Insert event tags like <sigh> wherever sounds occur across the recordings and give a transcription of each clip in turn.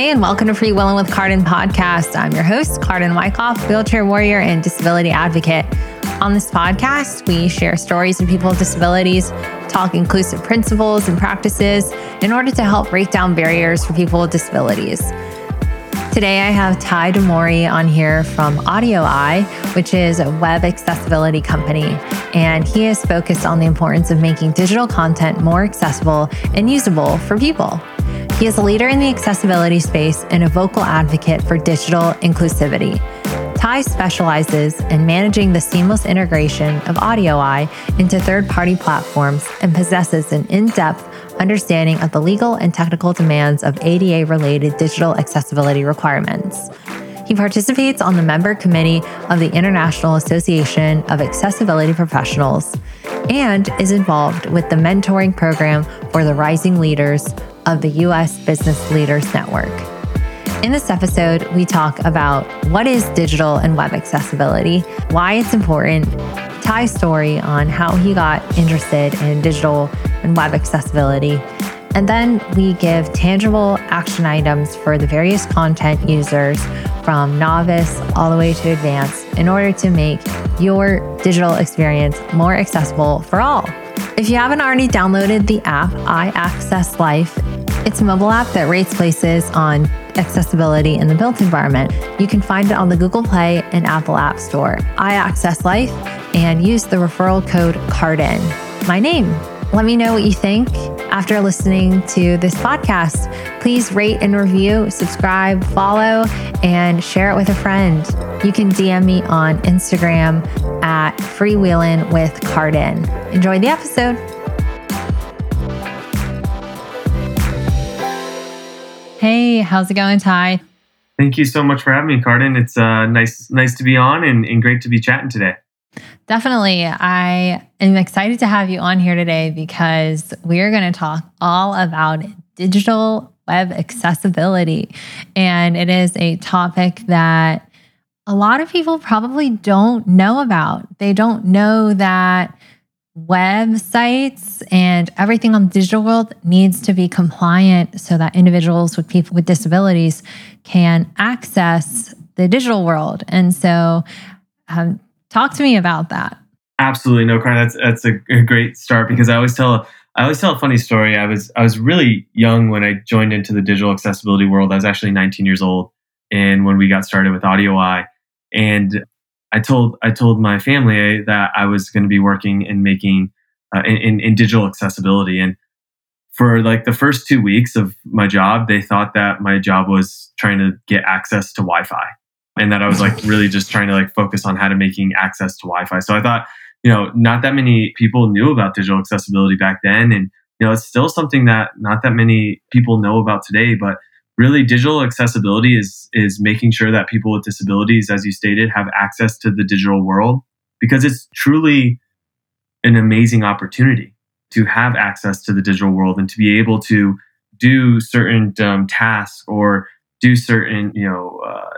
And welcome to Freewheeling with Carden podcast. I'm your host, Carden Wyckoff, wheelchair warrior and disability advocate. On this podcast, we share stories of people with disabilities, talk inclusive principles and practices in order to help break down barriers for people with disabilities. Today, I have Ty D'Amore on here from AudioEye, which is a web accessibility company. And he is focused on the importance of making digital content more accessible and usable for people. He is a leader in the accessibility space and a vocal advocate for digital inclusivity. Ty specializes in managing the seamless integration of AudioEye into third party platforms and possesses an in depth understanding of the legal and technical demands of ADA related digital accessibility requirements. He participates on the member committee of the International Association of Accessibility Professionals and is involved with the mentoring program for the rising leaders of the U.S. Business Leaders Network. In this episode, we talk about what is digital and web accessibility, why it's important, Ty's story on how he got interested in digital and web accessibility. And then we give tangible action items for the various content users from novice all the way to advanced in order to make your digital experience more accessible for all. If you haven't already downloaded the app, iAccess Life, it's a mobile app that rates places on accessibility in the built environment. You can find it on the Google Play and Apple App Store. iAccess Life and use the referral code CARDEN, my name. Let me know what you think after listening to this podcast. Please rate and review, subscribe, follow, and share it with a friend. You can DM me on Instagram at freewheeling with Carden. Enjoy the episode. Hey, how's it going, Ty? Thank you so much for having me, Carden. It's uh, nice, nice to be on, and, and great to be chatting today. Definitely. I am excited to have you on here today because we're going to talk all about digital web accessibility. And it is a topic that a lot of people probably don't know about. They don't know that websites and everything on the digital world needs to be compliant so that individuals with people with disabilities can access the digital world. And so, um, talk to me about that. Absolutely, no, Karen. That's that's a, a great start because I always tell I always tell a funny story. I was I was really young when I joined into the digital accessibility world. I was actually 19 years old, and when we got started with AudioEye, and I told I told my family that I was going to be working in making uh, in, in digital accessibility, and for like the first two weeks of my job, they thought that my job was trying to get access to Wi-Fi, and that I was like really just trying to like focus on how to making access to Wi-Fi. So I thought, you know, not that many people knew about digital accessibility back then, and you know, it's still something that not that many people know about today, but really digital accessibility is is making sure that people with disabilities as you stated have access to the digital world because it's truly an amazing opportunity to have access to the digital world and to be able to do certain um, tasks or do certain you know uh,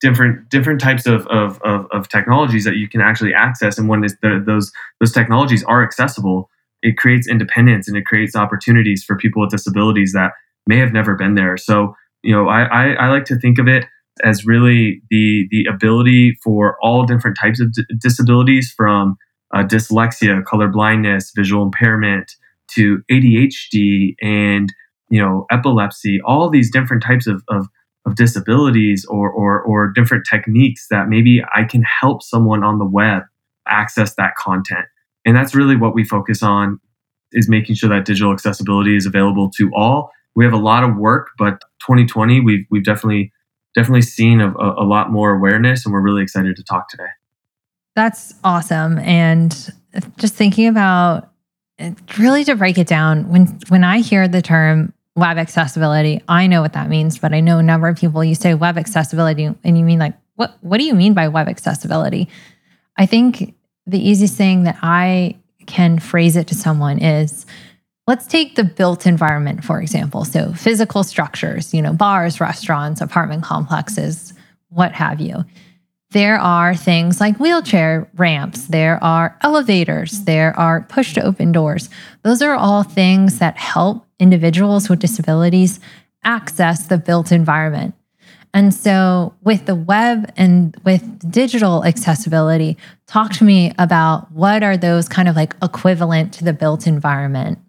different different types of, of, of, of, technologies that you can actually access. And when the, those those technologies are accessible it creates independence and it creates opportunities for people with disabilities that may have never been there. So, you know, I, I, I like to think of it as really the the ability for all different types of d- disabilities, from uh, dyslexia, color blindness, visual impairment, to ADHD, and you know, epilepsy. All these different types of, of of disabilities or, or or different techniques that maybe I can help someone on the web access that content. And that's really what we focus on is making sure that digital accessibility is available to all we have a lot of work, but 2020 we've we've definitely definitely seen a, a, lot more awareness, and we're really excited to talk today. That's awesome, and just thinking about really to break it down when when I hear the term web accessibility, I know what that means, but I know a number of people you say web accessibility and you mean like what what do you mean by web accessibility? I think the easiest thing that I can phrase it to someone is Let's take the built environment, for example. So, physical structures, you know, bars, restaurants, apartment complexes, what have you. There are things like wheelchair ramps, there are elevators, there are push to open doors. Those are all things that help individuals with disabilities access the built environment. And so, with the web and with digital accessibility, talk to me about what are those kind of like equivalent to the built environment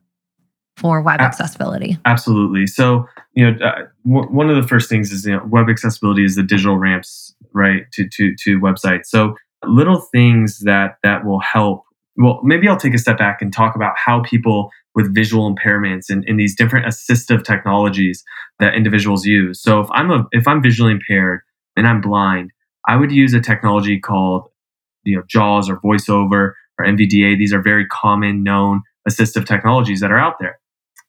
for web accessibility? Absolutely. So, you know, uh, w- one of the first things is you know, web accessibility is the digital ramps, right, to to to websites. So, little things that that will help. Well, maybe I'll take a step back and talk about how people with visual impairments and, and these different assistive technologies that individuals use. So, if I'm a if I'm visually impaired and I'm blind, I would use a technology called you know JAWS or VoiceOver or NVDA. These are very common known assistive technologies that are out there.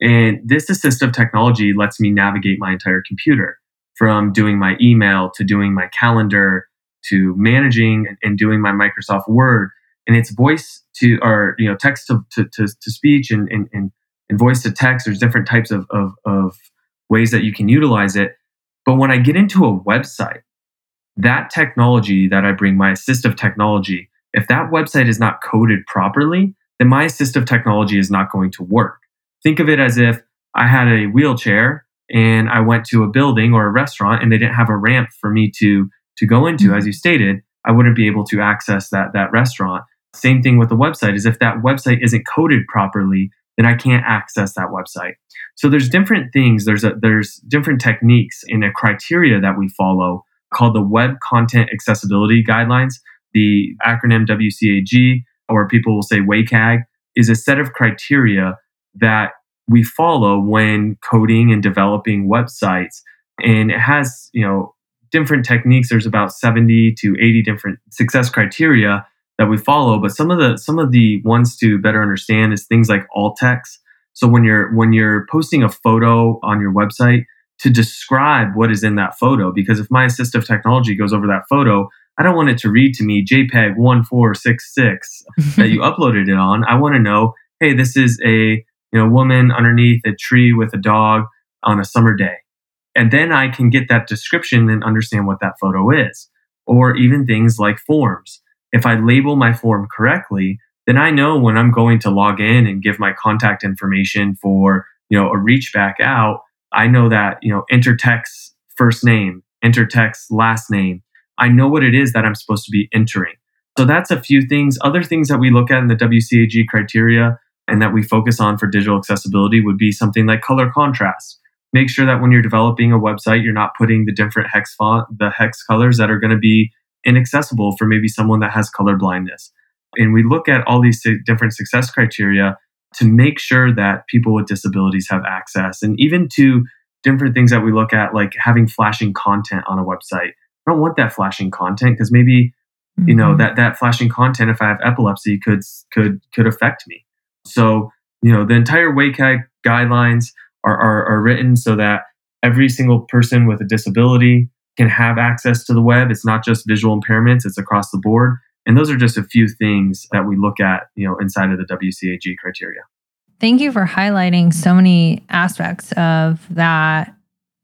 And this assistive technology lets me navigate my entire computer from doing my email to doing my calendar to managing and doing my Microsoft Word. And it's voice to, or, you know, text to, to, to, to speech and, and, and, voice to text. There's different types of, of, of ways that you can utilize it. But when I get into a website, that technology that I bring, my assistive technology, if that website is not coded properly, then my assistive technology is not going to work. Think of it as if I had a wheelchair and I went to a building or a restaurant and they didn't have a ramp for me to to go into mm-hmm. as you stated, I wouldn't be able to access that that restaurant. Same thing with the website is if that website isn't coded properly, then I can't access that website. So there's different things, there's a, there's different techniques in a criteria that we follow called the Web Content Accessibility Guidelines, the acronym WCAG, or people will say WCAG, is a set of criteria that we follow when coding and developing websites. And it has, you know, different techniques. There's about 70 to 80 different success criteria that we follow. But some of the some of the ones to better understand is things like alt text. So when you're when you're posting a photo on your website, to describe what is in that photo, because if my assistive technology goes over that photo, I don't want it to read to me JPEG 1466 that you <laughs> uploaded it on. I want to know, hey, this is a you know, woman underneath a tree with a dog on a summer day. And then I can get that description and understand what that photo is. Or even things like forms. If I label my form correctly, then I know when I'm going to log in and give my contact information for, you know, a reach back out, I know that, you know, enter text first name, enter text last name. I know what it is that I'm supposed to be entering. So that's a few things. Other things that we look at in the WCAG criteria and that we focus on for digital accessibility would be something like color contrast. Make sure that when you're developing a website, you're not putting the different hex font, the hex colors that are going to be inaccessible for maybe someone that has color blindness. And we look at all these different success criteria to make sure that people with disabilities have access and even to different things that we look at, like having flashing content on a website. I don't want that flashing content because maybe, mm-hmm. you know, mm-hmm. that, that flashing content, if I have epilepsy, could, could, could affect me. So, you know, the entire WCAG guidelines are, are, are written so that every single person with a disability can have access to the web. It's not just visual impairments, it's across the board. And those are just a few things that we look at, you know, inside of the WCAG criteria. Thank you for highlighting so many aspects of that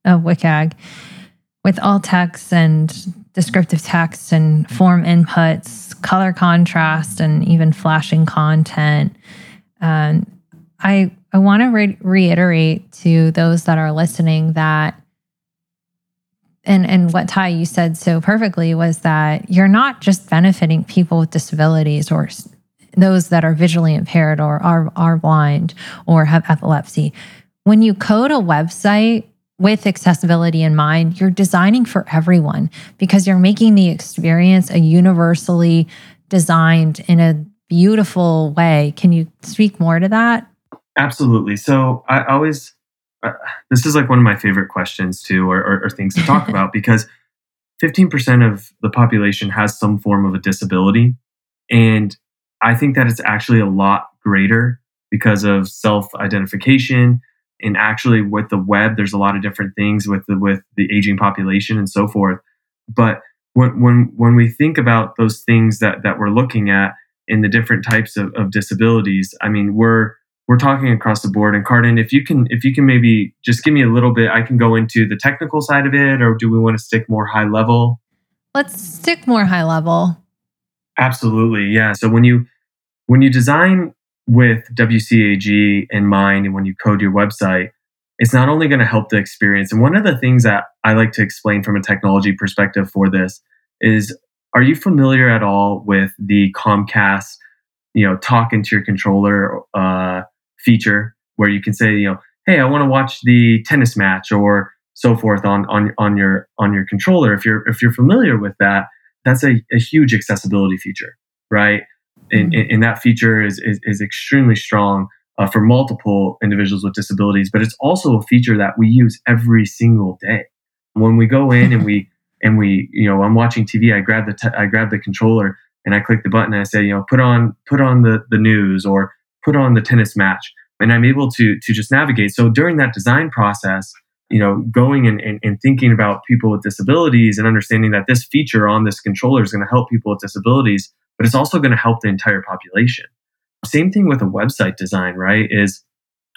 of WCAG with alt text and descriptive text and form inputs, color contrast, and even flashing content. And I I want to re- reiterate to those that are listening that and and what Ty you said so perfectly was that you're not just benefiting people with disabilities or those that are visually impaired or are are blind or have epilepsy. When you code a website with accessibility in mind, you're designing for everyone because you're making the experience a universally designed in a beautiful way. Can you speak more to that? Absolutely. So I always, uh, this is like one of my favorite questions too, or, or, or things to talk <laughs> about because 15% of the population has some form of a disability. And I think that it's actually a lot greater because of self identification. And actually, with the web, there's a lot of different things with the, with the aging population and so forth. But when, when, when we think about those things that, that we're looking at, in the different types of, of disabilities. I mean, we're we're talking across the board. And Carden, if you can if you can maybe just give me a little bit, I can go into the technical side of it, or do we want to stick more high level? Let's stick more high level. Absolutely, yeah. So when you when you design with WCAG in mind, and when you code your website, it's not only going to help the experience. And one of the things that I like to explain from a technology perspective for this is are you familiar at all with the Comcast, you know, talk into your controller uh, feature where you can say, you know, hey, I want to watch the tennis match or so forth on on on your on your controller. If you're if you're familiar with that, that's a, a huge accessibility feature, right? And, mm-hmm. and, that feature is, is, is extremely strong uh, for multiple individuals with disabilities, but it's also a feature that we use every single day. When we go in and we and we, you know, I'm watching TV, I grab the te- I grab the controller and I click the button and I say, you know, put on put on the the news or put on the tennis match, and I'm able to to just navigate. So during that design process, you know, going and, and, and thinking about people with disabilities and understanding that this feature on this controller is going to help people with disabilities, but it's also going to help the entire population. Same thing with a website design, right? Is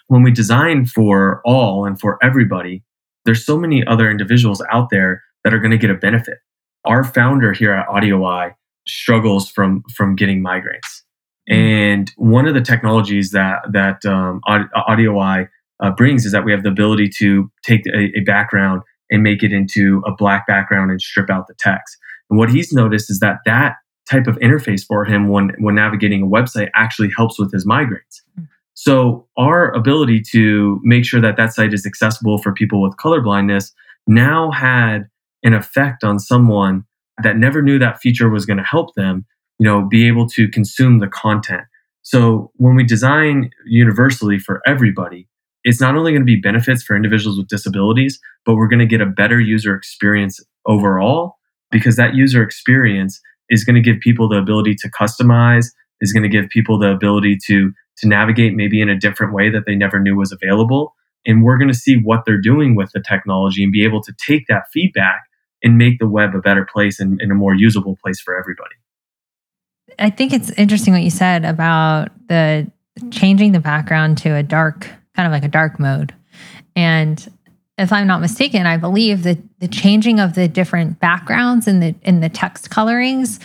when we design for all and for everybody, there's so many other individuals out there that are going to get a benefit. Our founder here at AudioEye struggles from from getting migraines, mm. and one of the technologies that that um, AudioEye uh, brings is that we have the ability to take a, a background and make it into a black background and strip out the text. And what he's noticed is that that type of interface for him when when navigating a website actually helps with his migraines. Hmm. So our ability to make sure that that site is accessible for people with color blindness now had an effect on someone that never knew that feature was going to help them, you know, be able to consume the content. So when we design universally for everybody, it's not only going to be benefits for individuals with disabilities, but we're going to get a better user experience overall because that user experience is going to give people the ability to customize, is going to give people the ability to to navigate maybe in a different way that they never knew was available. And we're going to see what they're doing with the technology and be able to take that feedback and make the web a better place and, and a more usable place for everybody. I think it's interesting what you said about the changing the background to a dark, kind of like a dark mode. And if I'm not mistaken, I believe that the changing of the different backgrounds in the in the text colorings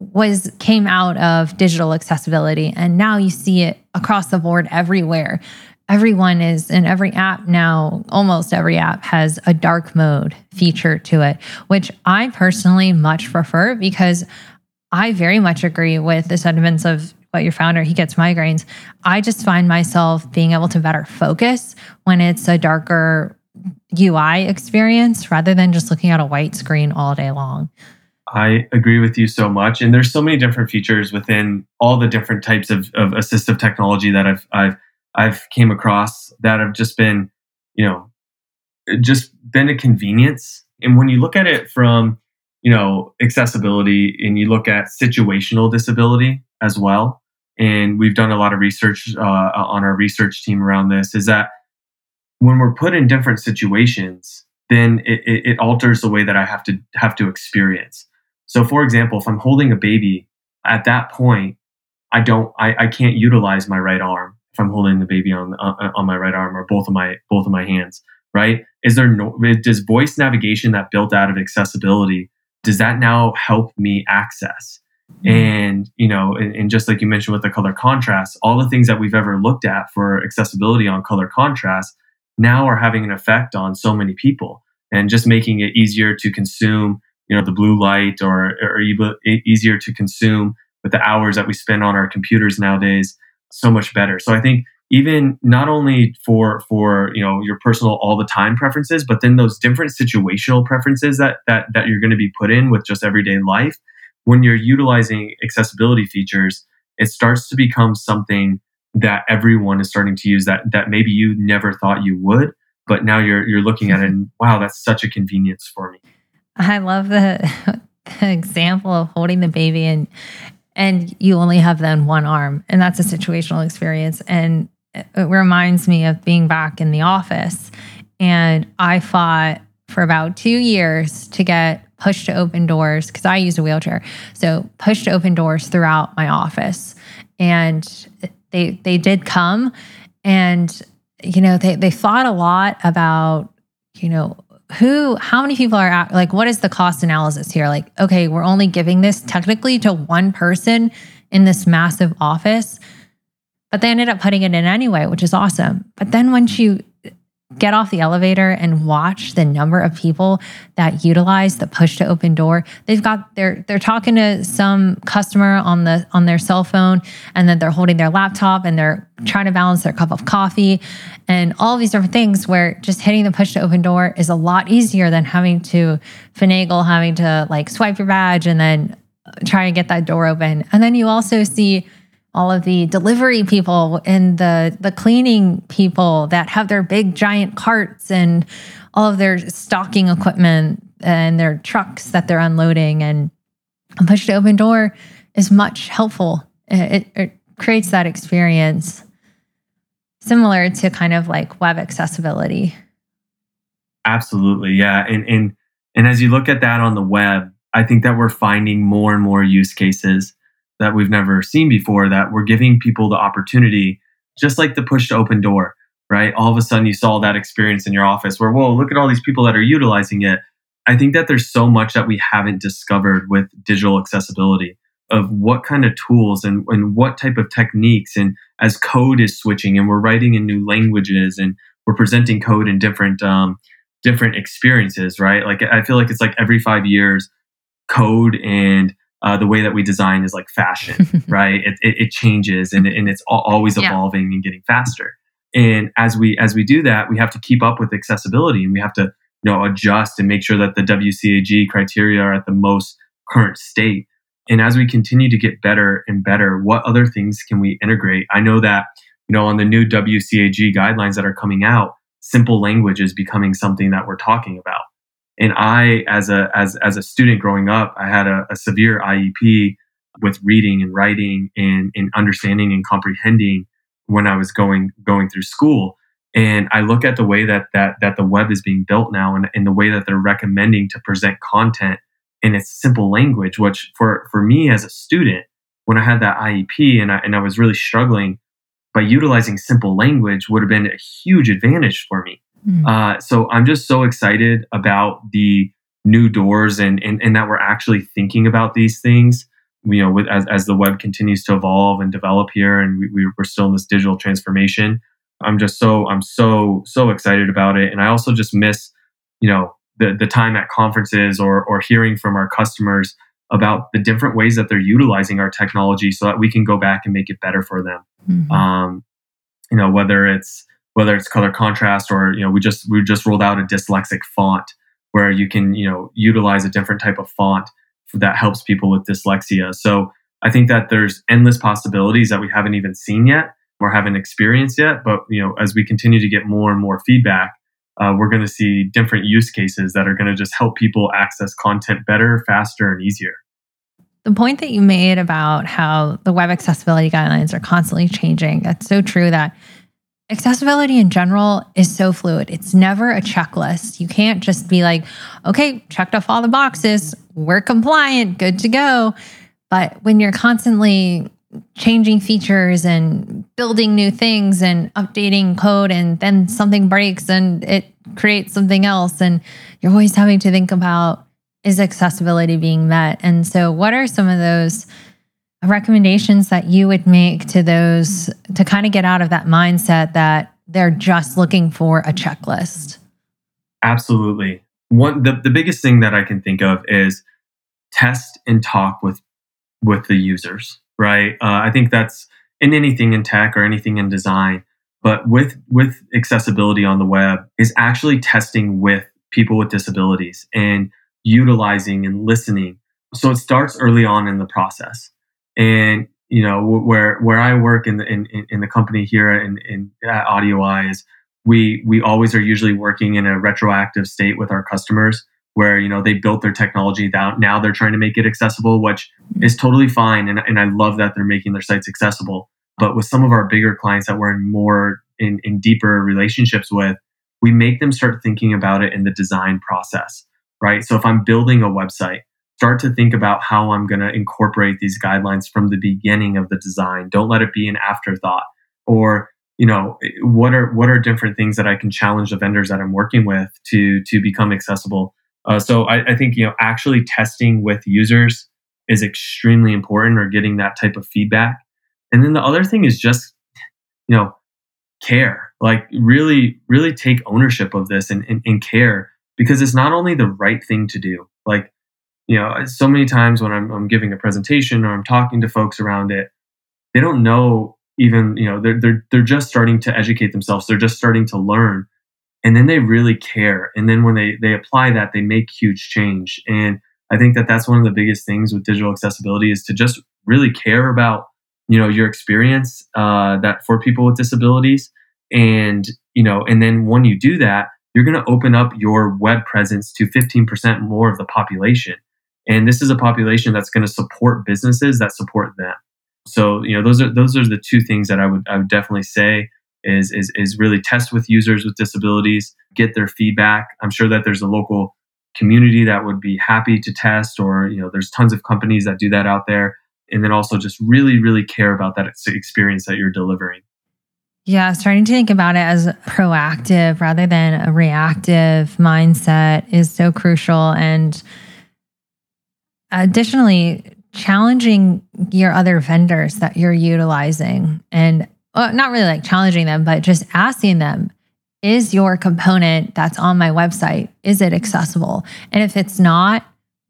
was came out of digital accessibility and now you see it across the board everywhere. Everyone is in every app now, almost every app has a dark mode feature to it, which I personally much prefer because I very much agree with the sentiments of what your founder he gets migraines. I just find myself being able to better focus when it's a darker UI experience rather than just looking at a white screen all day long. I agree with you so much. And there's so many different features within all the different types of, of assistive technology that I've I've I've came across that have just been, you know, just been a convenience. And when you look at it from, you know, accessibility and you look at situational disability as well, and we've done a lot of research uh, on our research team around this, is that when we're put in different situations, then it, it, it alters the way that I have to have to experience. So, for example, if I'm holding a baby, at that point, I don't, I, I can't utilize my right arm if I'm holding the baby on on, on my right arm or both of my both of my hands. Right? Is there no does voice navigation that built out of accessibility does that now help me access? Mm-hmm. And you know, and, and just like you mentioned with the color contrast, all the things that we've ever looked at for accessibility on color contrast now are having an effect on so many people and just making it easier to consume you know the blue light or, or easier to consume with the hours that we spend on our computers nowadays so much better. So i think even not only for for you know your personal all the time preferences but then those different situational preferences that that that you're going to be put in with just everyday life when you're utilizing accessibility features it starts to become something that everyone is starting to use that that maybe you never thought you would but now you're you're looking at it and <laughs> wow that's such a convenience for me. I love the, <laughs> the example of holding the baby and and you only have then one arm. And that's a situational experience. And it reminds me of being back in the office. And i fought for about two years to get pushed to open doors because i use a wheelchair. So pushed to open doors throughout my office. And they they did come. And you know they they thought a lot about you know who how many people are at, like what is the cost analysis here? Like okay we're only giving this technically to one person in this massive office but they ended up putting it in anyway which is awesome. But then once you get off the elevator and watch the number of people that utilize the push to open door. They've got they're they're talking to some customer on the on their cell phone and then they're holding their laptop and they're trying to balance their cup of coffee and all these different things where just hitting the push to open door is a lot easier than having to finagle having to like swipe your badge and then try and get that door open. And then you also see all of the delivery people and the the cleaning people that have their big giant carts and all of their stocking equipment and their trucks that they're unloading and push to open door is much helpful. It, it creates that experience similar to kind of like web accessibility. Absolutely yeah and and and as you look at that on the web i think that we're finding more and more use cases that we've never seen before that we're giving people the opportunity, just like the push to open door, right? All of a sudden you saw that experience in your office where, whoa, look at all these people that are utilizing it. I think that there's so much that we haven't discovered with digital accessibility of what kind of tools and, and what type of techniques and as code is switching and we're writing in new languages and we're presenting code in different um, different experiences right like i feel like it's like every five years code and uh, the way that we design is like fashion, <laughs> right? It, it, it, changes and, and it's always evolving yeah. and getting faster. And as we as we do that, we have to keep up with accessibility and we have to you know adjust and make sure that the WCAG criteria are at the most current state. And as we continue to get better and better, what other things can we integrate? I know that you know on the new WCAG guidelines that are coming out, simple language is becoming something that we're talking about and I, as a as as a student growing up, I had a, a severe IEP with reading and writing and, and understanding and comprehending when I was going going through school. And I look at the way that that that the web is being built now and, and the way that they're recommending to present content in its simple language, which for for me as a student, when I had that IEP and I and I was really struggling, by utilizing simple language would have been a huge advantage for me. Mm. Uh, so I'm just so excited about the new doors and, and, and that we're actually thinking about these things. You know, with, as, as the web continues to evolve and develop here, and we, we're still in this digital transformation. I'm just so I'm so so excited about it, and I also just miss, you know, the the time at conferences or or hearing from our customers about the different ways that they're utilizing our technology, so that we can go back and make it better for them. Mm-hmm. Um, you know, whether it's whether it's color contrast or you know we just we just rolled out a dyslexic font where you can you know utilize a different type of font that helps people with dyslexia. So i think that there's endless possibilities that we haven't even seen yet or haven't experienced yet but you know as we continue to get more and more feedback uh, we're going to see different use cases that are going to just help people access content better faster and easier. The point that you made about how the web accessibility guidelines are constantly changing that's so true that accessibility in general is so fluid. It's never a checklist. You can't just be like, okay, checked off all the boxes, we're compliant, good to go. But when you're constantly changing features and building new things and updating code, and then something breaks and it creates something else, and you're always having to think about is accessibility being met? And so, what are some of those? Recommendations that you would make to those to kind of get out of that mindset that they're just looking for a checklist? Absolutely. One the, the biggest thing that I can think of is test and talk with with the users, right? Uh, I think that's in anything in tech or anything in design, but with with accessibility on the web is actually testing with people with disabilities and utilizing and listening. So it starts early on in the process and you know where where I work in the in, in the company here in, in at AudioEye is we we always are usually working in a retroactive state with our customers where you know they built their technology down now they're trying to make it accessible which is totally fine. And, and I love that they're making their sites accessible. But with some of our bigger clients that we're in more in, in deeper relationships with we make them start thinking about it in the design process right? So if I'm building a website start to think about how I'm going to incorporate these guidelines from the beginning of the design. Don't let it be an afterthought. Or, you know, what are what are different things that I can challenge the vendors that I'm working with to to become accessible? Uh, so I, I think you know actually testing with users is extremely important, or getting that type of feedback. And then the other thing is just, you know, care. Like really, really take ownership of this and, and, and care because it's not only the right thing to do. Like, you know, so many times when I'm, I'm giving a presentation or I'm talking to folks around it, they don't know even, you know, they're, they're, they're just starting to educate themselves. They're just starting to learn and then they really care. And then when they, they apply that, they make huge change. And I think that that's one of the biggest things with digital accessibility is to just really care about you know your experience uh, that for people with disabilities and you know and then when you do that you're going to open up your web presence to 15% more of the population and this is a population that's going to support businesses that support them. So you know those are those are the two things that i would i would definitely say is is is really test with users with disabilities get their feedback. I'm sure that there's a local community that would be happy to test or you know there's tons of companies that do that out there. And then also just really really care about that experience that you're delivering. Yeah starting to think about it as proactive rather than a reactive mindset is so crucial. And additionally challenging your other vendors that you're utilizing and well, not really like challenging them but just asking them is your component that's on my website is it accessible and if it's not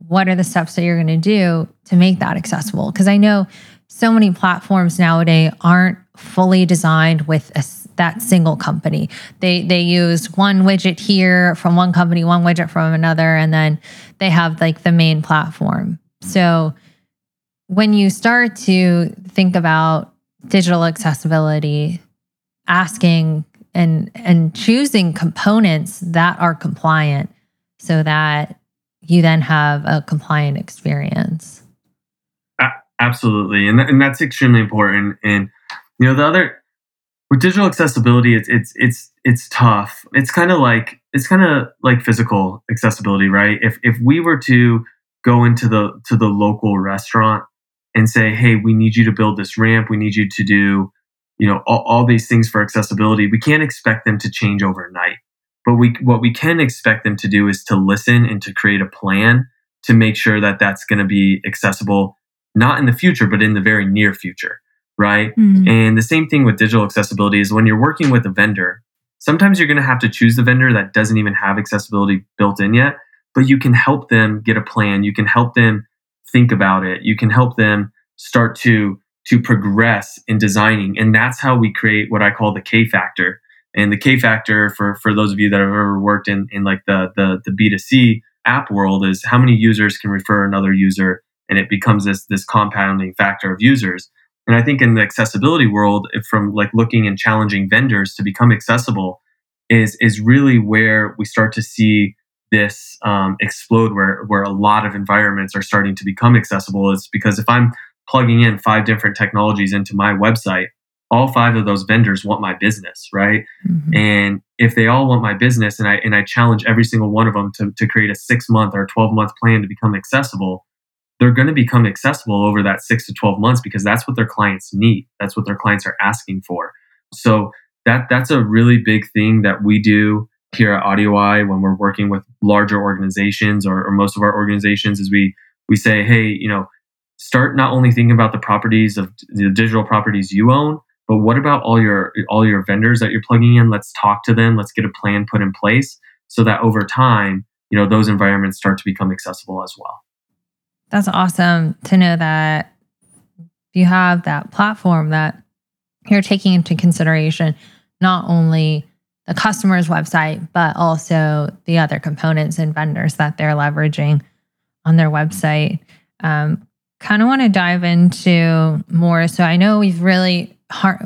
what are the steps that you're going to do to make that accessible? Because I know so many platforms nowadays aren't fully designed with a, that single company. They they use one widget here from one company, one widget from another, and then they have like the main platform. So when you start to think about digital accessibility, asking and and choosing components that are compliant so that you then have a compliant experience. Absolutely, and th- and that's extremely important. And you know, the other with digital accessibility, it's it's it's it's tough. It's kind of like it's kind of like physical accessibility, right? If if we were to go into the to the local restaurant and say, "Hey, we need you to build this ramp. We need you to do, you know, all, all these things for accessibility." We can't expect them to change overnight but we what we can expect them to do is to listen and to create a plan to make sure that that's going to be accessible not in the future but in the very near future right? Mm-hmm. and the same thing with digital accessibility is when you're working with a vendor sometimes you're going to have to choose the vendor that doesn't even have accessibility built in yet but you can help them get a plan. You can help them think about it. You can help them start to to progress in designing. And that's how we create what i call the k factor. And the K factor for for those of you that have ever worked in in like the the the B2C app world is how many users can refer another user and it becomes this this compounding factor of users. And I think in the accessibility world, from like looking and challenging vendors to become accessible, is is really where we start to see this um, explode, where where a lot of environments are starting to become accessible. Is because if I'm plugging in five different technologies into my website, all five of those vendors want my business, right? Mm-hmm. And if they all want my business and I and I challenge every single one of them to, to create a six month or 12 month plan to become accessible, they're going to become accessible over that six to 12 months because that's what their clients need. That's what their clients are asking for. So that that's a really big thing that we do here at AudioEye when we're working with larger organizations or, or most of our organizations is we we say, hey, you know, start not only thinking about the properties of the digital properties you own, but what about all your all your vendors that you're plugging in let's talk to them let's get a plan put in place so that over time you know those environments start to become accessible as well that's awesome to know that you have that platform that you're taking into consideration not only the customer's website but also the other components and vendors that they're leveraging on their website um, kind of want to dive into more so i know we've really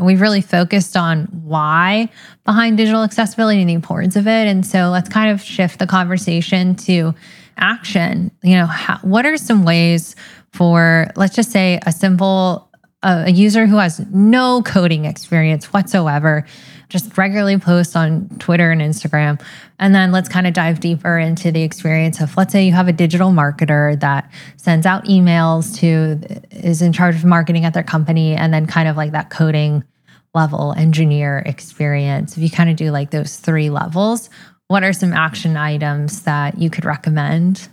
we've really focused on why behind digital accessibility and the importance of it. And so let's kind of shift the conversation to action. You know, how, what are some ways for, let's just say, a simple a user who has no coding experience whatsoever just regularly post on Twitter and Instagram. And then let's kind of dive deeper into the experience of let's say you have a digital marketer that sends out emails to is in charge of marketing at their company and then kind of like that coding level engineer experience. If you kind of do like those three levels, what are some action items that you could recommend?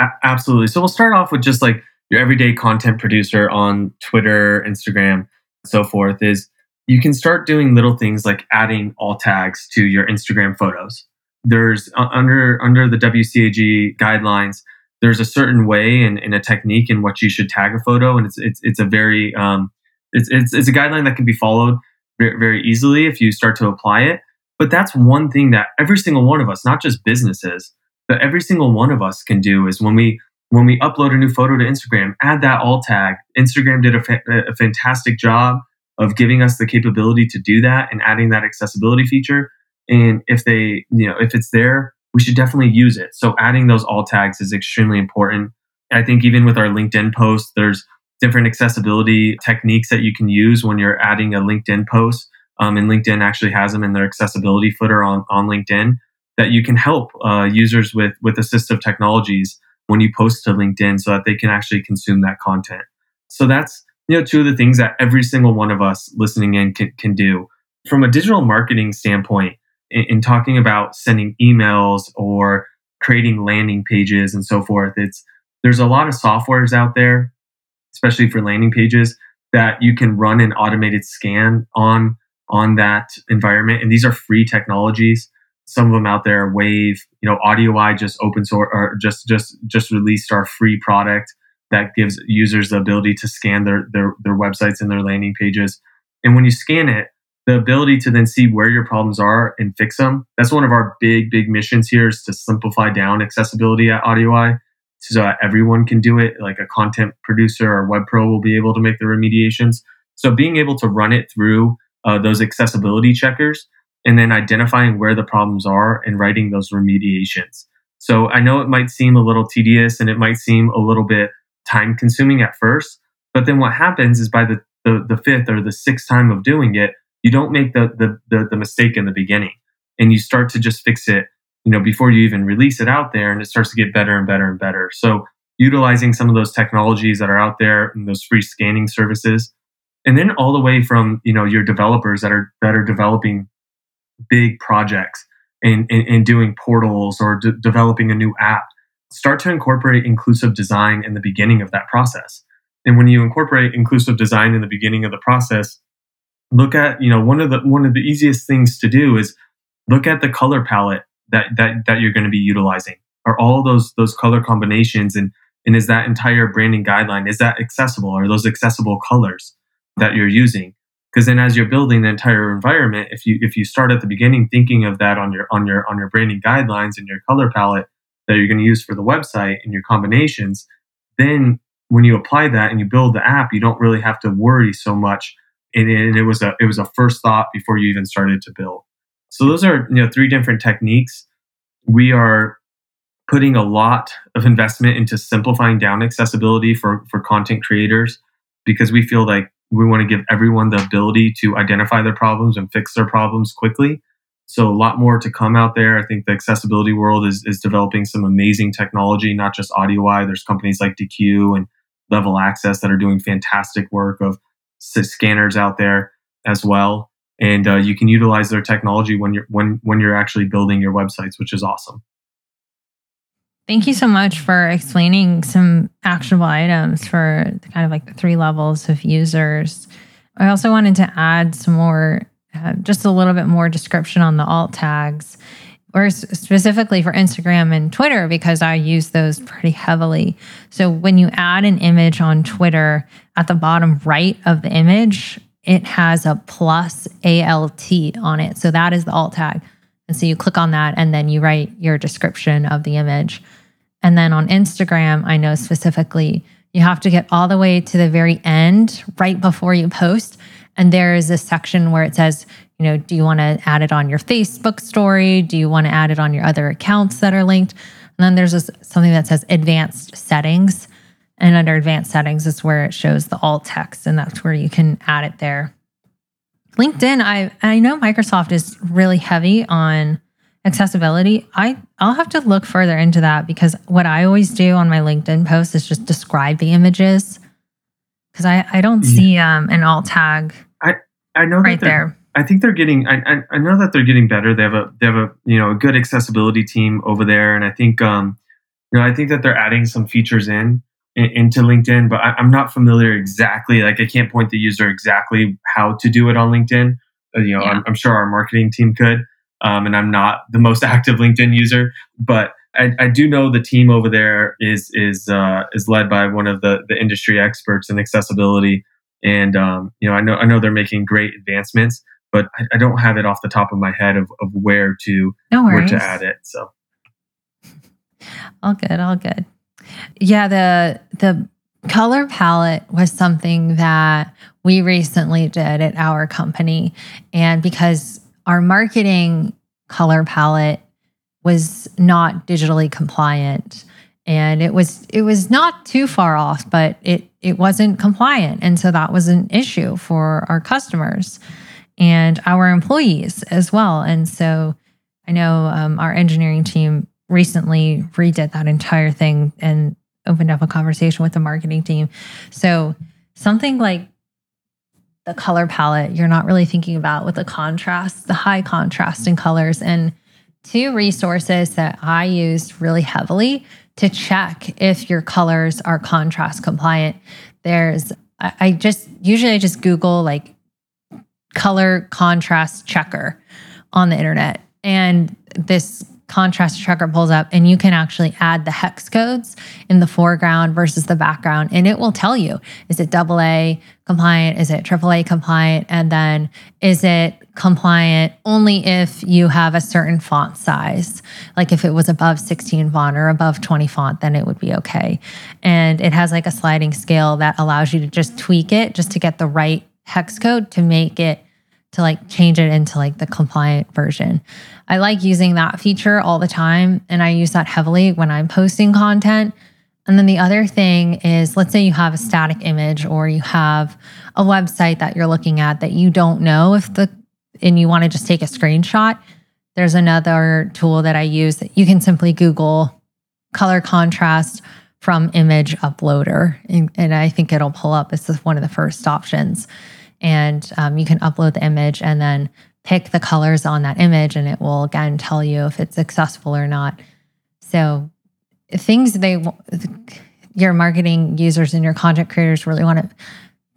A- absolutely. So we'll start off with just like your everyday content producer on Twitter, Instagram, and so forth is you can start doing little things like adding alt tags to your Instagram photos. There's uh, under under the WCAG guidelines. There's a certain way and, and, a technique in what you should tag a photo, and it's it's it's a very um, it's, it's it's a guideline that can be followed very, very easily if you start to apply it. But that's one thing that every single one of us, not just businesses, but every single one of us can do is when we when we upload a new photo to Instagram, add that alt tag. Instagram did a, fa- a fantastic job of giving us the capability to do that and adding that accessibility feature. And if they, you know, if it's there, we should definitely use it. So adding those alt tags is extremely important. I think even with our LinkedIn posts, there's different accessibility techniques that you can use when you're adding a LinkedIn post. Um, and LinkedIn actually has them in their accessibility footer on, on LinkedIn that you can help uh, users with with assistive technologies when you post to LinkedIn so that they can actually consume that content. So that's you know two of the things that every single one of us listening in can, can do from a digital marketing standpoint in, in talking about sending emails or creating landing pages and so forth it's there's a lot of softwares out there especially for landing pages that you can run an automated scan on on that environment and these are free technologies some of them out there wave you know AudioEye just open source or just just just released our free product that gives users the ability to scan their, their, their websites and their landing pages. And when you scan it, the ability to then see where your problems are and fix them. That's one of our big, big missions here is to simplify down accessibility at AudioEye so that everyone can do it. Like a content producer or web pro will be able to make the remediations. So being able to run it through uh, those accessibility checkers and then identifying where the problems are and writing those remediations. So I know it might seem a little tedious and it might seem a little bit time consuming at first. But then what happens is by the, the, the, fifth or the sixth time of doing it, you don't make the, the, the, the mistake in the beginning and you start to just fix it, you know, before you even release it out there and it starts to get better and better and better. So utilizing some of those technologies that are out there and those free scanning services and then all the way from you know your developers that are that are developing big projects and, and, and doing portals or de- developing a new app start to incorporate inclusive design in the beginning of that process. And when you incorporate inclusive design in the beginning of the process, look at, you know, one of the one of the easiest things to do is look at the color palette that that that you're going to be utilizing. Are all those those color combinations and and is that entire branding guideline is that accessible? Are those accessible colors that you're using? Because then as you're building the entire environment, if you if you start at the beginning thinking of that on your on your on your branding guidelines and your color palette, that you're going to use for the website and your combinations, then when you apply that and you build the app, you don't really have to worry so much. And, it was a it was a first thought before you even started to build. So those are you know three different techniques. We are putting a lot of investment into simplifying down accessibility for for content creators because we feel like we want to give everyone the ability to identify their problems and fix their problems quickly so a lot more to come out there. I think the accessibility world is, is developing some amazing technology, not just AudioEye. There's companies like Deque and Level Access that are doing fantastic work of scanners out there as well. And uh, you can utilize their technology when you're when when you're actually building your websites, which is awesome. Thank you so much for explaining some actionable items for kind of like the three levels of users. I also wanted to add some more uh, just a little bit more description on the alt tags, or specifically for Instagram and Twitter, because I use those pretty heavily. So when you add an image on Twitter, at the bottom right of the image, it has a plus ALT on it. So that is the alt tag. And so you click on that and then you write your description of the image. And then on Instagram, I know specifically you have to get all the way to the very end, right before you post. And there is a section where it says, you know, do you want to add it on your Facebook story? Do you want to add it on your other accounts that are linked? And then there's this, something that says advanced settings. And under advanced settings is where it shows the alt text, and that's where you can add it there. LinkedIn, I I know Microsoft is really heavy on accessibility. I I'll have to look further into that because what I always do on my LinkedIn posts is just describe the images because I I don't see um, an alt tag I i know right there. I think they're getting. I, I know that they're getting better. They have a they have a you know a good accessibility team over there, and I think um you know I think that they're adding some features in. in, into LinkedIn, but I, am not familiar exactly. Like I can't point the user exactly how to do it on LinkedIn. Uh, you know, yeah. I'm, I'm, sure our marketing team could, um, and I'm not the most <laughs> active LinkedIn user, but I, I do know the team over there is is uh, is led by one of the the industry experts in accessibility, and um, you know I know I know they're making great advancements, but I, I don't have it off the top of my head of, of where to no where to add it. So all good, all good. Yeah, the the color palette was something that we recently did at our company, and because our marketing color palette was not digitally compliant. And it was it was not too far off but it it wasn't compliant. And so that was an issue for our customers and our employees as well. And so i know um, our engineering team recently redid that entire thing and opened up a conversation with the marketing team. So something like the color palette you're not really thinking about with the contrast the high contrast in colors and two resources that I used really heavily to check if your colors are contrast compliant. There's, I just usually I just Google like color contrast checker on the internet. And this contrast checker pulls up and you can actually add the hex codes in the foreground versus the background. And it will tell you is it double A compliant? Is it triple A compliant? And then is it compliant only if you have a certain font size? Like if it was above 16 font or above 20 font then it would be okay. And it has like a sliding scale that allows you to just tweak it just to get the right hex code to make it to like change it into like the compliant version. I like using that feature all the time and I use that heavily when I'm posting content. And then the other thing is let's say you have a static image or you have a website that you're looking at that you don't know if the and you want to just take a screenshot. There's another tool that I use that you can simply Google color contrast from image uploader. And, and I think it'll pull up. Is one of the first options and um, you can upload the image and then pick the colors on that image and it will again tell you if it's successful or not. So things they your marketing users and your content creators really want to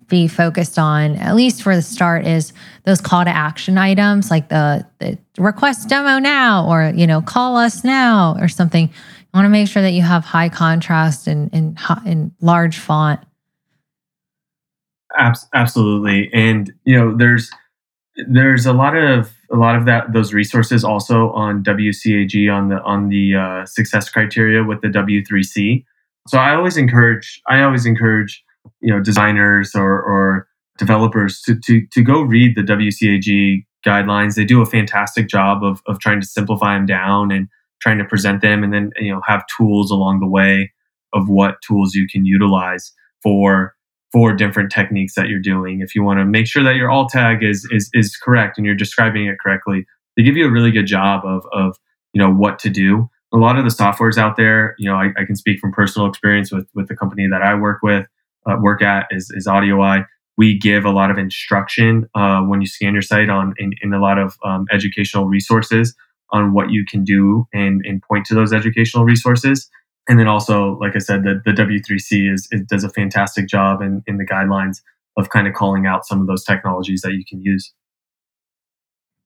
be focused on at least for the start is those call to action items like the, the request demo now or you know call us now or something. You want to make sure that you have high contrast and in, in large font absolutely, and you know, there's there's a lot of a lot of that those resources also on WCAG on the on the uh, success criteria with the W3C. So I always encourage I always encourage you know designers or, or developers to, to to go read the WCAG guidelines. They do a fantastic job of of trying to simplify them down and trying to present them, and then you know have tools along the way of what tools you can utilize for for different techniques that you're doing. If you want to make sure that your alt tag is is is correct and you're describing it correctly, they give you a really good job of of you know what to do. A lot of the softwares out there, you know, I, I can speak from personal experience with with the company that I work with, uh, work at is is AudioEye. We give a lot of instruction uh, when you scan your site on in, in a lot of um, educational resources on what you can do and, and point to those educational resources and then also, like I said, the, the W3C is it does a fantastic job in, in the guidelines of kind of calling out some of those technologies that you can use.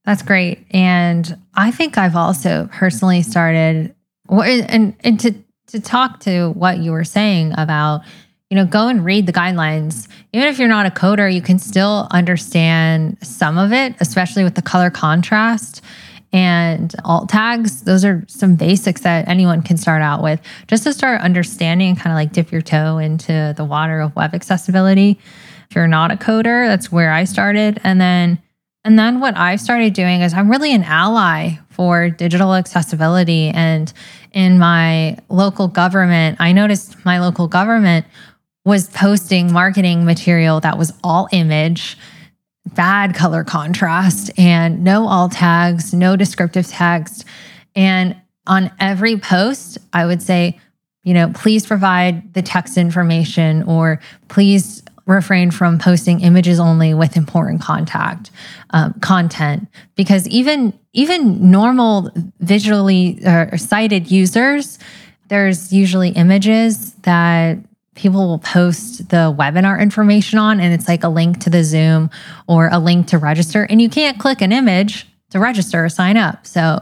That's great. And I think I've also personally started and, and to, to talk to what you were saying about, you know, go and read the guidelines. Even if you're not a coder, you can still understand some of it, especially with the color contrast and alt tags. Those are some basics that anyone can start out with just to start understanding, kind of like dip your toe into the water of web accessibility. If you're not a coder, that's where I started. And then and then what I started doing is I'm really an ally for digital accessibility. And in my local government, I noticed my local government was posting marketing material that was all image bad color contrast and no alt tags, no descriptive text. And on every post, I would say, you know, please provide the text information or please refrain from posting images only with important contact um, content because even even normal visually uh, sighted users there's usually images that people will post the webinar information on and it's like a link to the Zoom or a link to register and you can't click an image to register or sign up. So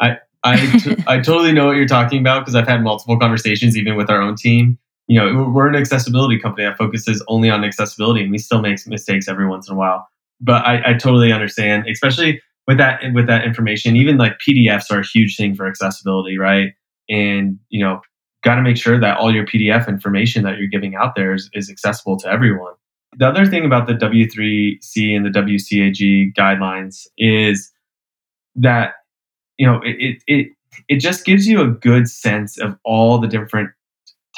I I, t- I totally know what you're talking about because I've had multiple conversations even with our own team. You know, we're an accessibility company that focuses only on accessibility and we still make mistakes every once in a while. But I, I totally understand, especially with that with that information. Even like PDFs are a huge thing for accessibility, right? And you know, got to make sure that all your PDF information that you're giving out there is, is accessible to everyone. The other thing about the W3C and the WCAG guidelines is that you know it, it it just gives you a good sense of all the different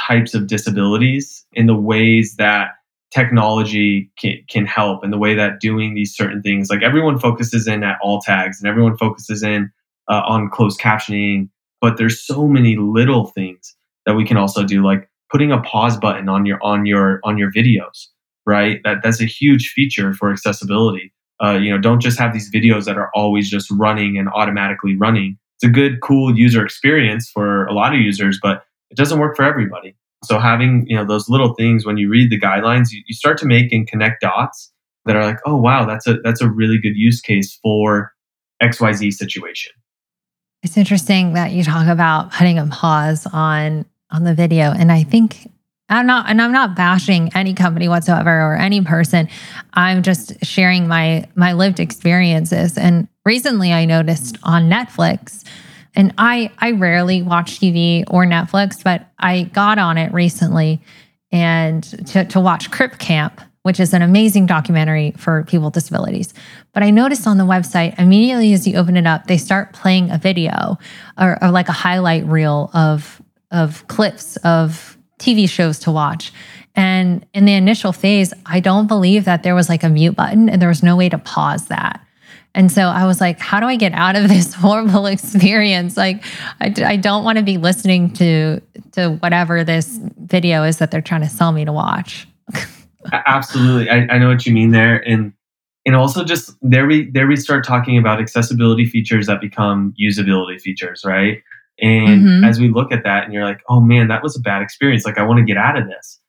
types of disabilities and the ways that technology can, can help and the way that doing these certain things like everyone focuses in at all tags and everyone focuses in uh, on closed captioning but there's so many little things that we can also do, like putting a pause button on your on your on your videos, right? That that's a huge feature for accessibility. Uh, you know, don't just have these videos that are always just running and automatically running. It's a good, cool user experience for a lot of users, but it doesn't work for everybody. So having you know those little things when you read the guidelines, you, you start to make and connect dots that are like, oh wow, that's a that's a really good use case for XYZ situation. It's interesting that you talk about putting a pause on on the video. And I think I'm not, and I'm not bashing any company whatsoever or any person. I'm just sharing my my lived experiences. And recently, I noticed on Netflix, and I I rarely watch TV or Netflix, but I got on it recently and to to watch Crip Camp, which is an amazing documentary for people with disabilities. But I noticed on the website immediately as you open it up, they start playing a video or, or like a highlight reel of of clips of TV shows to watch. And in the initial phase, I don't believe that there was like a mute button and there was no way to pause that. And so I was like, how do I get out of this <laughs> horrible experience? Like, I, I don't want to be listening to to whatever this video is that they're trying to sell me to watch. Absolutely, I, I know what you mean there, and and also just there we there we start talking about accessibility features that become usability features, right? And mm-hmm. as we look at that and you're like, oh man, that was a bad experience. Like, I want to get out of this.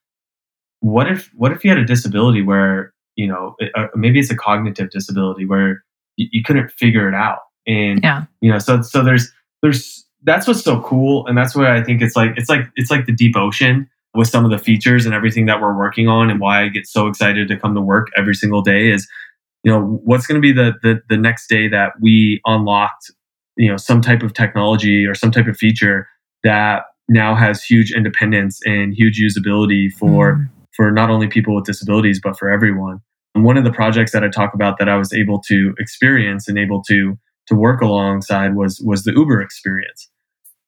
What if, what if you had a disability where, you know, uh, maybe it's a cognitive disability where you, you couldn't figure it out. And, yeah. you know, so, so there's, there's, that's what's so cool. And that's why I think it's like, it's like, it's like the deep ocean with some of the features and everything that we're working on and why I get so excited to come to work every single day is, you know, what's going to be the, the, the next day that we unlocked you know some type of technology or some type of feature that now has huge independence and huge usability for mm. for not only people with disabilities but for everyone. And one of the projects that I talk about that I was able to experience and able to to work alongside was was the Uber experience.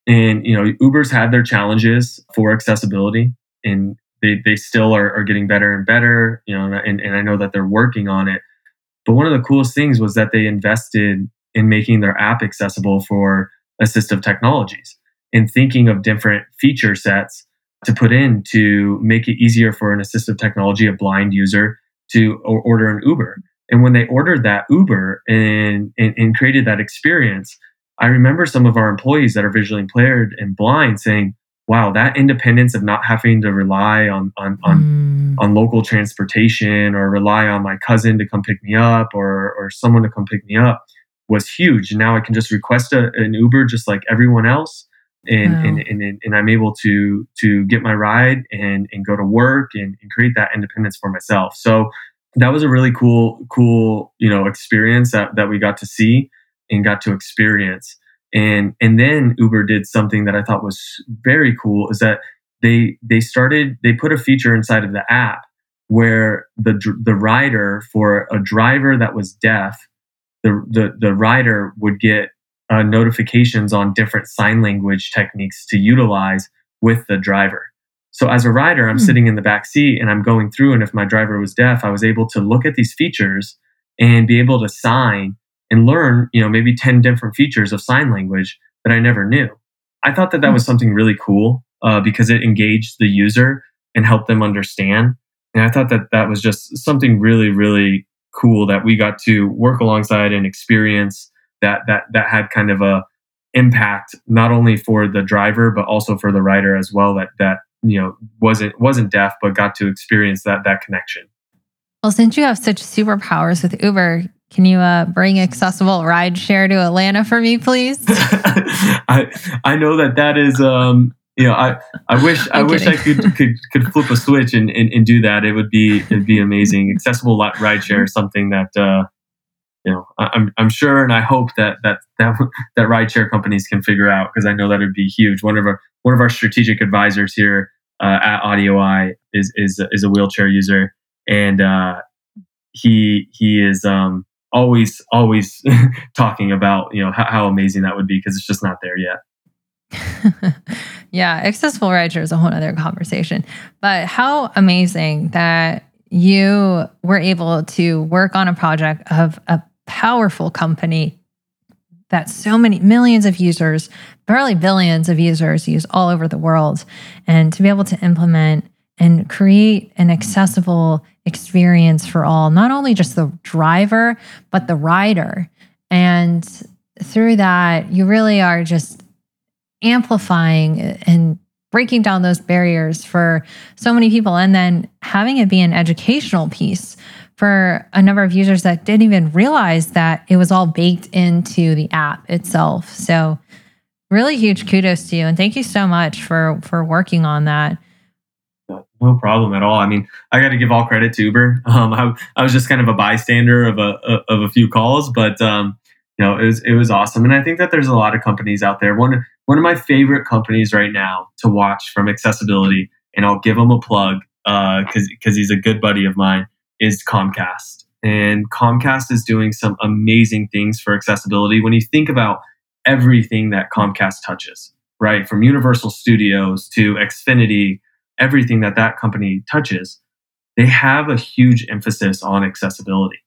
And you know, Uber's had their challenges for accessibility, and they they still are, are getting better and better. You know, and, and I know that they're working on it. But one of the coolest things was that they invested in making their app accessible for assistive technologies and thinking of different feature sets to put in to make it easier for an assistive technology, a blind user, to order an Uber. And when they ordered that Uber and, and, and created that experience, I remember some of our employees that are visually impaired and blind saying, wow, that independence of not having to rely on on on, mm. on local transportation or rely on my cousin to come pick me up or or someone to come pick me up was huge. And now I can just request a, an Uber just like everyone else. And, wow. and, and, and, I'm able to, to get my ride and, and go to work and, and create that independence for myself. So that was a really cool, cool, you know, experience that, that we got to see and got to experience. And, and then Uber did something that I thought was very cool is that they, they started, they put a feature inside of the app where the, the rider for a driver that was deaf the the, the rider would get uh, notifications on different sign language techniques to utilize with the driver. So as a rider, I'm mm. sitting in the back seat and I'm going through, and if my driver was deaf, I was able to look at these features and be able to sign and learn, you know, maybe 10 different features of sign language that I never knew. I thought that that was hmm. something really cool uh, because it engaged the user and helped them understand. And I thought that that was just something really, really cool that we got to work alongside and experience that that that had kind of a impact not only for the driver but also for the rider as well that that you know wasn't wasn't deaf but got to experience that that connection. Well, since you have such superpowers with Uber, can you uh, bring accessible ride share to Atlanta for me, please? <laughs> I I know that that is um you know I I wish I wish I could could could flip a switch and, and, and do that. It would be it'd be amazing. Accessible ride share is something that uh you know I'm I'm sure and I hope that that that <laughs> that rideshare companies can figure out because I know that would be huge. One of our one of our strategic advisors here uh, at AudioEye is is is a wheelchair user and uh, he he is um always always <laughs> talking about you know how, how amazing that would be because it's just not there yet <laughs> yeah accessible rideshare is a whole other conversation but how amazing that you were able to work on a project of a powerful company that so many millions of users barely billions of users use all over the world and to be able to implement and create an accessible experience for all, not only just the driver, but the rider. And through that, you really are just amplifying and breaking down those barriers for so many people. And then having it be an educational piece for a number of users that didn't even realize that it was all baked into the app itself. So, really huge kudos to you. And thank you so much for, for working on that. No problem at all. I mean, I got to give all credit to Uber. Um, I, I, was just kind of a bystander of a of a few calls, but um, you know, it was it was awesome. And I think that there's a lot of companies out there. One one of my favorite companies right now to watch from accessibility, and I'll give him a plug because uh, because he's a good buddy of mine, is Comcast. And Comcast is doing some amazing things for accessibility. When you think about everything that Comcast touches, right, from Universal Studios to Xfinity everything that that company touches, they have a huge emphasis on accessibility.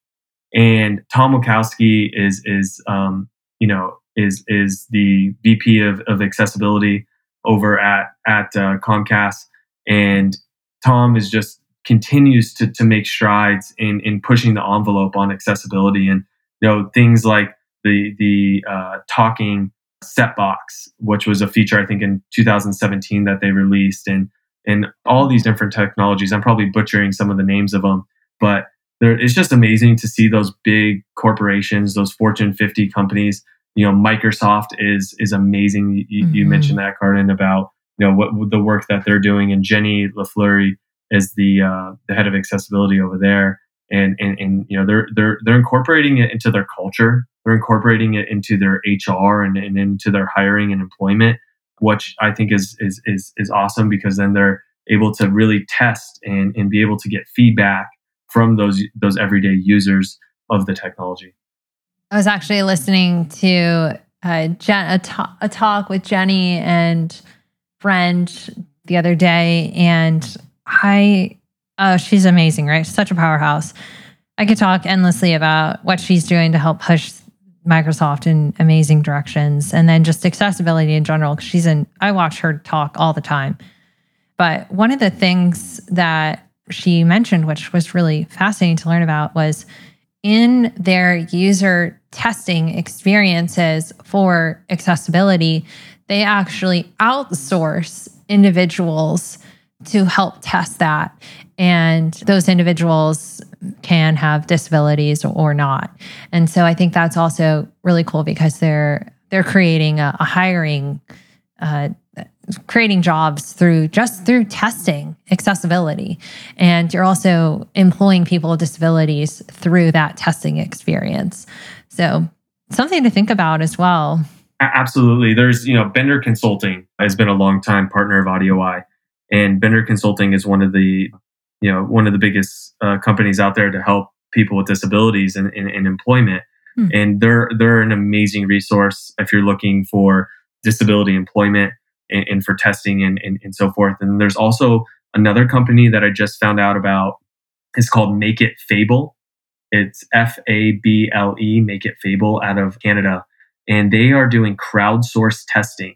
And Tom Wlodkowski is is um, you know is is the VP of, of accessibility over at at uh, Comcast, and Tom is just continues to to make strides in in pushing the envelope on accessibility and you know things like the the uh, talking set box, which was a feature I think in 2017 that they released, and and all these different technologies. I'm probably butchering some of the names of them, but there, it's just amazing to see those big corporations, those Fortune 50 companies. You know, Microsoft is is amazing. You, mm-hmm. you mentioned that, Carden, about you know what the work that they're doing, and Jenny Lay-Flurrie is the uh, the head of accessibility over there, and and and you know they're they're they're incorporating it into their culture. They're incorporating it into their HR and, and into their hiring and employment which I think is is is is awesome because then they're able to really test and, and be able to get feedback from those those everyday users of the technology. I was actually listening to uh, Jen, a, to- a talk with Jenny and friend the other day, and I, oh, she's amazing, right? Such a powerhouse. I could talk endlessly about what she's doing to help push Microsoft in amazing directions and then just accessibility in general. She's in, I watch her talk all the time. But one of the things that she mentioned, which was really fascinating to learn about, was in their user testing experiences for accessibility, they actually outsource individuals to help test that. And those individuals can have disabilities or not. And so I think that's also really cool because they're they're creating a, a hiring uh, creating jobs through just through testing accessibility. And you're also employing people with disabilities through that testing experience. So something to think about as well. Absolutely. There's you know bender consulting has been a long time partner of AudioEye and bender consulting is one of the you know one of the biggest uh, companies out there to help people with disabilities in, in, in employment. Hmm. and they're they're an amazing resource if you're looking for disability employment and, and for testing and, and, and so forth and there's also another company that i just found out about it's called make it fable it's f-a-b-l-e make it fable out of canada and they are doing crowdsourced testing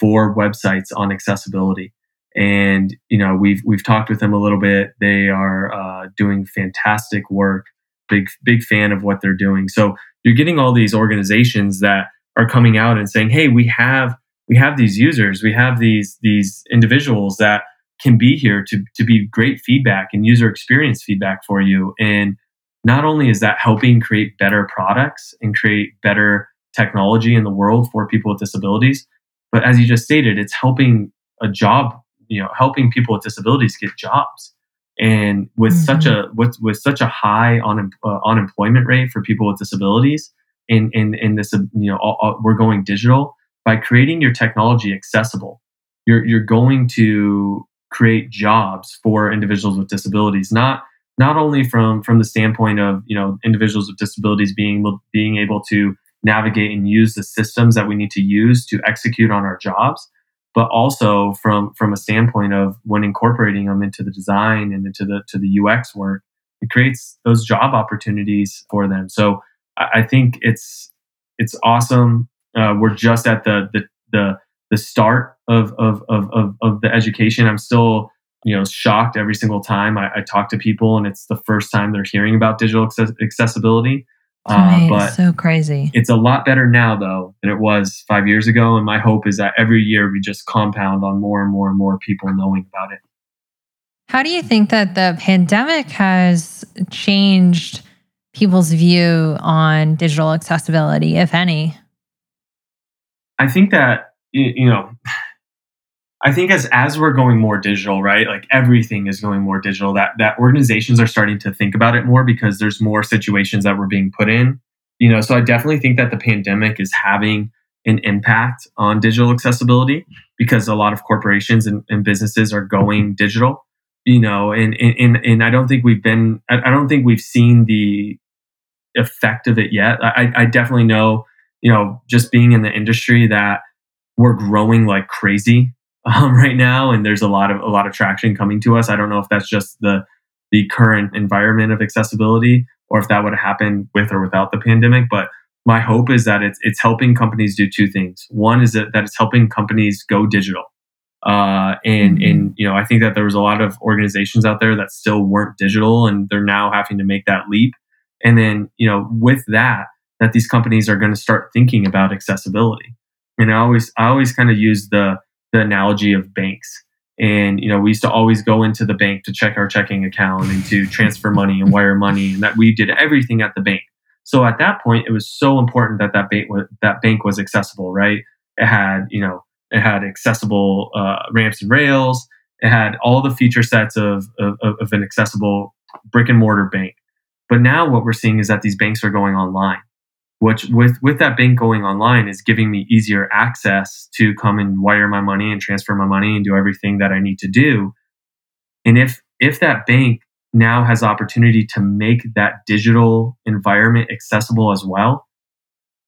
for websites on accessibility and you know we've we've talked with them a little bit. They are uh, doing fantastic work. Big big fan of what they're doing. So you're getting all these organizations that are coming out and saying, "Hey, we have we have these users, we have these these individuals that can be here to, to be great feedback and user experience feedback for you. And not only is that helping create better products and create better technology in the world for people with disabilities, but as you just stated, it's helping a job, you know, helping people with disabilities get jobs. And with mm-hmm. such a with with such a high un, uh, unemployment rate for people with disabilities, in in in this, you know, all, all, we're going digital by creating your technology accessible. You're you're going to create jobs for individuals with disabilities, not not only from from the standpoint of you know individuals with disabilities being being able to navigate and use the systems that we need to use to execute on our jobs but also from from a standpoint of when incorporating them into the design and into the to the UX work it creates those job opportunities for them so I, think it's it's awesome uh, we're just at the the the, the start of, of of of of the education. I'm still you know shocked every single time I, I, talk to people and it's the first time they're hearing about digital access- accessibility. Uh, but so crazy. it's a lot better now though than it was five years ago. And my hope is that every year we just compound on more and more and more people knowing about it. How do you think that the pandemic has changed people's view on digital accessibility if any i think that you know I think as as we're going more digital, right? Like everything is going more digital. That that organizations are starting to think about it more because there's more situations that we're being put in. You know, so I definitely think that the pandemic is having an impact on digital accessibility because a lot of corporations and, and businesses are going digital. You know, and and and I don't think we've been. I don't think we've seen the effect of it yet. I, I definitely know. You know, just being in the industry that we're growing like crazy <laughs> um, right now, and there's a lot of a lot of traction coming to us. I don't know if that's just the the current environment of accessibility, or if that would happen with or without the pandemic. But my hope is that it's it's helping companies do two things. One is that, that it's helping companies go digital. Uh, and mm-hmm. and you know I think that there was a lot of organizations out there that still weren't digital, and they're now having to make that leap. And then you know with that, that these companies are going to start thinking about accessibility. And I always I always kind of use the the analogy of banks. And you know, we used to always go into the bank to check our checking account and to transfer money and wire money, and that we did everything at the bank. So at that point, it was so important that that bank was, that bank was accessible, right? It had you know it had accessible uh, ramps and rails. It had all the feature sets of, of, of an accessible brick and mortar bank. But now what we're seeing is that these banks are going online which with with that bank going online is giving me easier access to come and wire my money and transfer my money and do everything that I need to do. And if if that bank now has opportunity to make that digital environment accessible as well,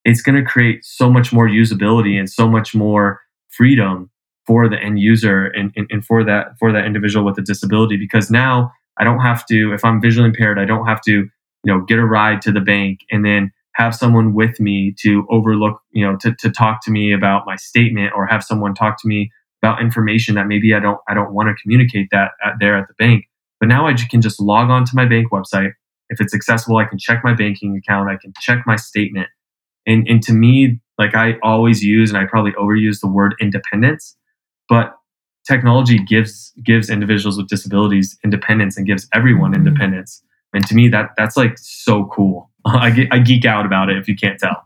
it's going to create so much more usability and so much more freedom for the end user and, and, and for that for that individual with a disability because now I don't have to if I'm visually impaired I don't have to you know get a ride to the bank and then have someone with me to overlook, you know, to, to talk to me about my statement or have someone talk to me about information that maybe I don't I don't want to communicate that at, there at the bank. But now I can just log on to my bank website. If it's accessible, I can check my banking account. I can check my statement. And and to me, like I always use and I probably overuse the word independence, but technology gives gives individuals with disabilities independence and gives everyone mm-hmm. independence. And to me, that that's like so cool. <laughs> I, get, I geek out about it if you can't tell.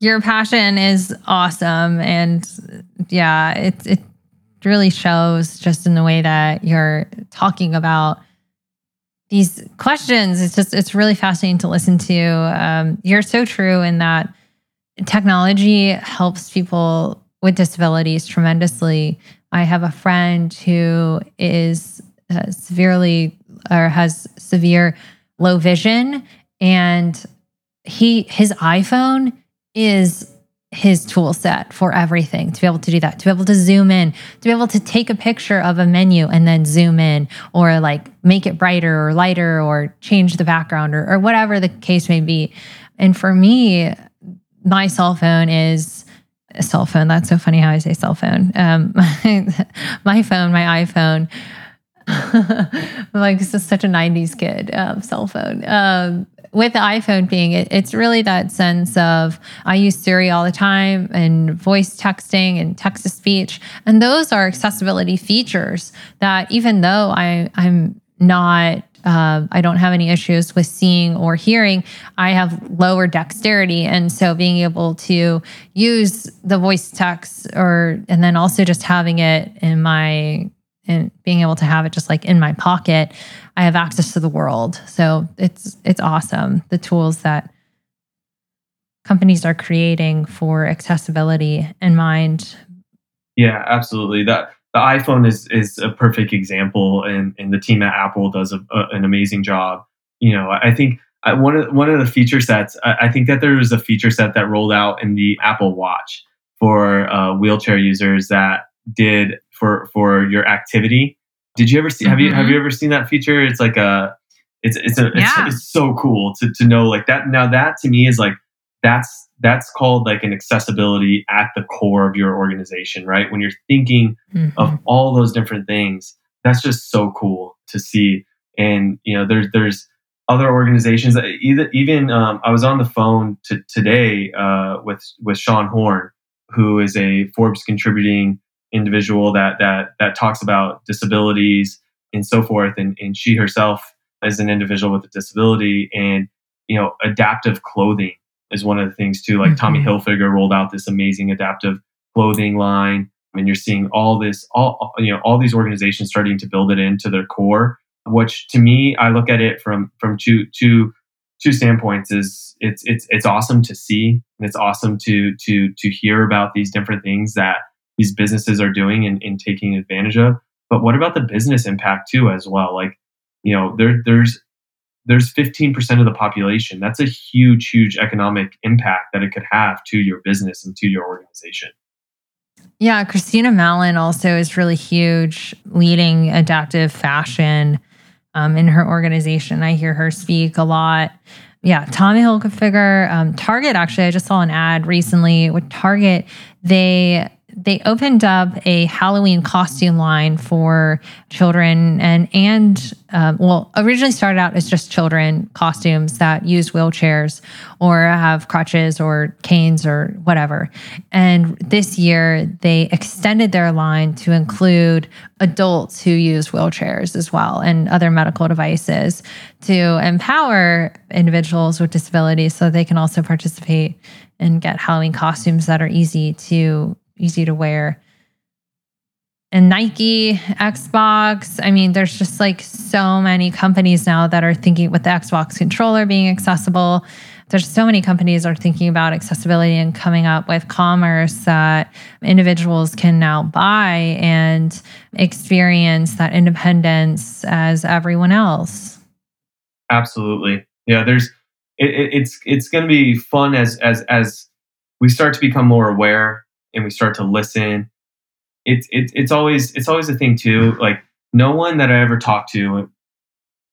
Your passion is awesome. And yeah, it, it really shows just in the way that you're talking about these questions. It's just, it's really fascinating to listen to. Um, you're so true in that technology helps people with disabilities tremendously. I have a friend who is uh, severely or has severe low vision and he his iphone is his tool set for everything to be able to do that to be able to zoom in to be able to take a picture of a menu and then zoom in or like make it brighter or lighter or change the background or, or whatever the case may be. And for me my cell phone is a cell phone that's so funny how i say cell phone. Um, <laughs> my phone my iphone. <laughs> Like such a 90s kid um, cell phone. Um, with the iPhone being, it, it's really that sense of I use Siri all the time and voice texting and text to speech. And those are accessibility features that even though I, I'm not uh, I don't have any issues with seeing or hearing. I have lower dexterity, and so being able to use the voice text, or and then also just having it in my and being able to have it just like in my pocket, I have access to the world. So it's it's awesome the tools that companies are creating for accessibility in mind. Yeah, absolutely. That the iPhone is is a perfect example, and and the team at Apple does a, a, an amazing job. You know, I think I, one of one of the feature sets. I, I, think that there was a feature set that rolled out in the Apple Watch for uh, wheelchair users that did for for your activity. Did you ever see? Mm-hmm. Have you have you mm-hmm. ever seen that feature? It's like a, it's it's a yeah. it's, it's so cool to to know like that. Now that to me is like that's that's called like an accessibility at the core of your organization, right? When you're thinking mm-hmm. of all those different things, that's just so cool to see. And you know, there's there's other organizations that either even um, I was on the phone to, today uh, with with Sean Horn, who is a Forbes contributing individual that that that talks about disabilities and so forth and, and she herself is an individual with a disability and you know adaptive clothing is one of the things too like mm-hmm. tommy hilfiger rolled out this amazing adaptive clothing line and you're seeing all this all you know all these organizations starting to build it into their core which to me i look at it from from two two two standpoints is it's it's it's awesome to see and it's awesome to to to hear about these different things that these businesses are doing and, and taking advantage of. But what about the business impact too, as well? Like, you know, there there's there's 15% of the population. That's a huge, huge economic impact that it could have to your business and to your organization. Yeah, Christina Mallon also is really huge, leading adaptive fashion um, in her organization. I hear her speak a lot. Yeah, Tommy Hilfiger, um, Target. Actually, I just saw an ad recently with Target. They they opened up a Halloween costume line for children and and um, well originally started out as just children costumes that use wheelchairs or have crutches or canes or whatever. And this year they extended their line to include adults who use wheelchairs as well and other medical devices to empower individuals with disabilities so they can also participate and get Halloween costumes that are easy to easy to wear. And Nike, Xbox, I mean, there's just like so many companies now that are thinking with the Xbox controller being accessible. There's so many companies are thinking about accessibility and coming up with commerce that individuals can now buy and experience that independence as everyone else. Absolutely. Yeah, there's it, it, it's it's going to be fun as as as we start to become more aware and we start to listen. It's it's it's always it's always a thing too like no one that i ever talk to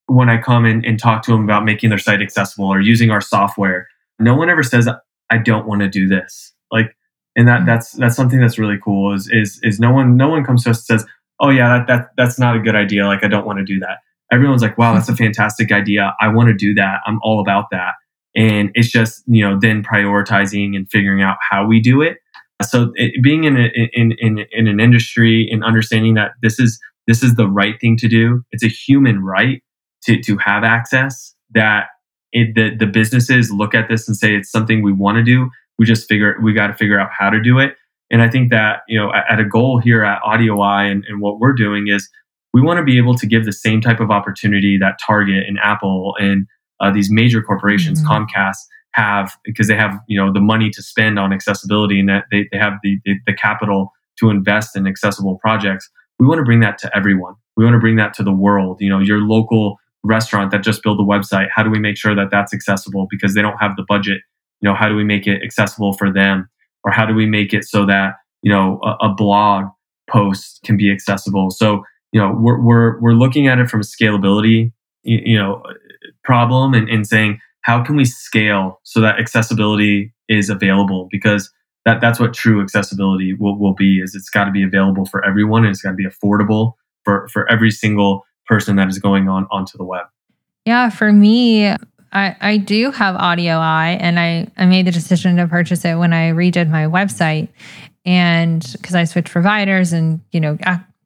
when i come in and talk to them about making their site accessible or using our software no one ever says i don't want to do this. Like and that mm-hmm. that's that's something that's really cool is is is no one no one comes to us and says oh yeah that, that that's not a good idea. Like i don't want to do that. Everyone's like wow that's a fantastic idea. I want to do that. I'm all about that. And it's just you know then prioritizing and figuring out how we do it so it, being in, a, in in in an industry and understanding that this is this is the right thing to do. It's a human right to to have access. That it, the the businesses look at this and say it's something we want to do. We just figure we got to figure out how to do it. And I think that you know at, at a goal here at AudioEye and, and what we're doing is we want to be able to give the same type of opportunity that Target and Apple and uh, these major corporations, mm-hmm. Comcast, have because they have you know the money to spend on accessibility and that they, they have the, the, the capital to invest in accessible projects. We want to bring that to everyone. We want to bring that to the world. You know your local restaurant that just built a website how do we make sure that that's accessible? Because they don't have the budget. You know how do we make it accessible for them? Or how do we make it so that you know a, a blog post can be accessible? So you know we're, we're we're looking at it from a scalability you, you know problem and, and saying how can we scale so that accessibility is available? Because that, that's what true accessibility will, will be is it's got to be available for everyone and it's got to be affordable for, for every single person that is going on onto the web. Yeah for me I, I do have Audio AudioEye and I, I made the decision to purchase it when I redid my website and because I switched providers and, you know,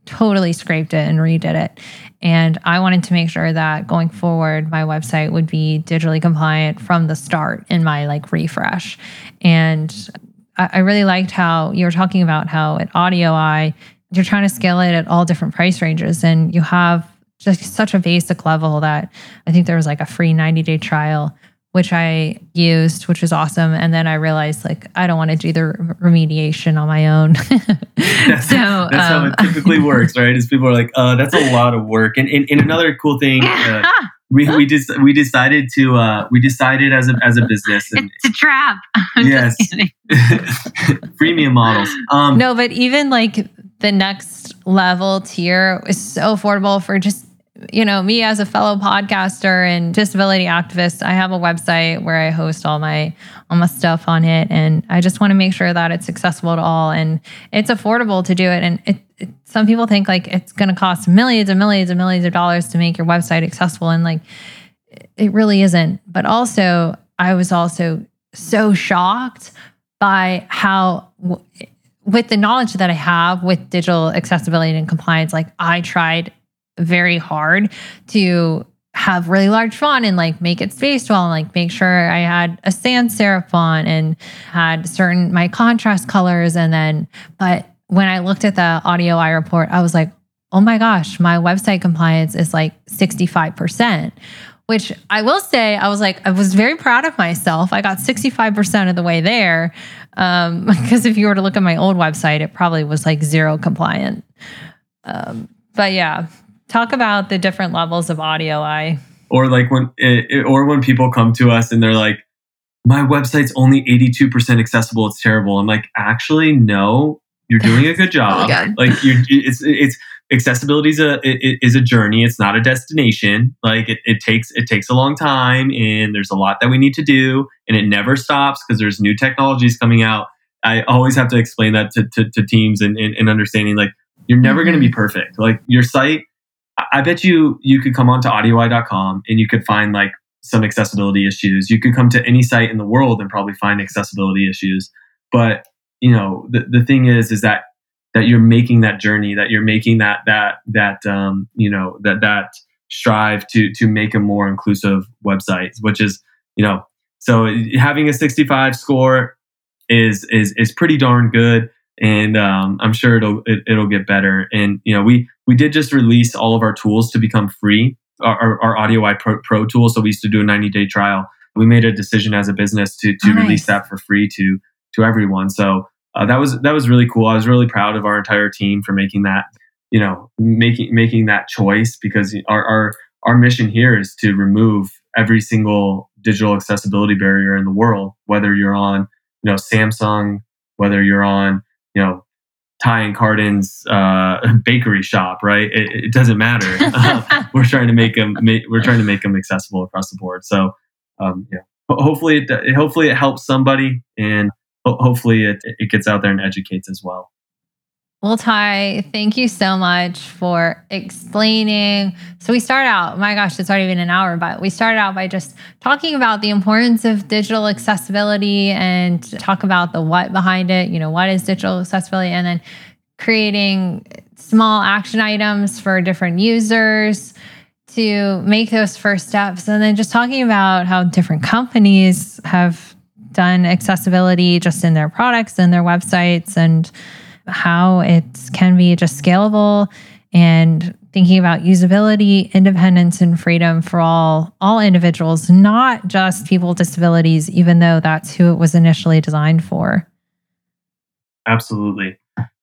totally scraped it and redid it. And I wanted to make sure that going forward, my website would be digitally compliant from the start in my like refresh. And I, I really liked how you were talking about how at AudioEye, you're trying to scale it at all different price ranges and you have just such a basic level that I think there was like a free 90 day trial, which I used, which was awesome. And then I realized like I don't want to do the remediation on my own. <laughs> <laughs> that's, so, that's um, how it um, typically <laughs> works, right? Is people are like, uh, that's a lot of work. And, and, and another cool thing, uh, we we just we decided to uh, we decided as a as a business. And, it's a trap. I'm yes, premium models. Um, no, but even like the next level tier is so affordable for just you know, me as a fellow podcaster and disability activist, I have a website where I host all my all my stuff on it, and I just want to make sure that it's accessible to all and it's affordable to do it. And it, it, some people think like it's going to cost millions and millions and millions of dollars to make your website accessible, and like it really isn't. But also, I was also so shocked by how. with the knowledge that I have with digital accessibility and compliance, like I tried very hard to have really large font and like make it spaced well and like make sure I had a sans serif font and had certain my contrast colors and then but when I looked at the AudioEye report I was like oh my gosh my website compliance is like 65% which I will say I was like I was very proud of myself. I got 65% of the way there um <laughs> because if you were to look at my old website it probably was like zero compliant. Um but yeah Talk about the different levels of AudioEye. Or like when, it, or when people come to us and they're like, my website's only 82% accessible. It's terrible. I'm like, actually, no, you're doing a good <laughs> job. oh like you it's, it's accessibility is a, it, is a journey. It's not a destination. Like it, it takes, it takes a long time and there's a lot that we need to do and it never stops because there's new technologies coming out. I always have to explain that to, to, to teams and, and, and understanding like you're never mm-hmm. going to be perfect. Like your site I bet you you could come onto audioeye.com and you could find like some accessibility issues. You could come to any site in the world and probably find accessibility issues. But you know, the, the thing is, is that that you're making that journey, that you're making that that that um, you know that that strive to to make a more inclusive website, which is you know, so having a 65 score is is is pretty darn good and um, I'm sure it'll it, will it will get better. And you know, we we did just release all of our tools to become free, our, our, our AudioEye Pro, Pro tool. So we used to do a 90 day trial. We made a decision as a business to to nice. release that for free to to everyone. So uh, that was that was really cool. I was really proud of our entire team for making that you know making making that choice because our our our mission here is to remove every single digital accessibility barrier in the world, whether you're on you know Samsung, whether you're on you know Ty and Carden's uh, <laughs> bakery shop, right? It, it doesn't matter. uh, <laughs> we're trying to make them. we're trying to make them accessible across the board. So, um, yeah. Hopefully, it hopefully it helps somebody, and ho- hopefully it it gets out there and educates as well. Well, Ty, thank you so much for explaining. So, we start out, my gosh, it's already been an hour, but we started out by just talking about the importance of digital accessibility and talk about the what behind it. You know, what is digital accessibility? And then creating small action items for different users to make those first steps. And then just talking about how different companies have done accessibility just in their products and their websites and how it can be just scalable and thinking about usability, independence, and freedom for all all individuals, not just people with disabilities, even though that's who it was initially designed for. Absolutely,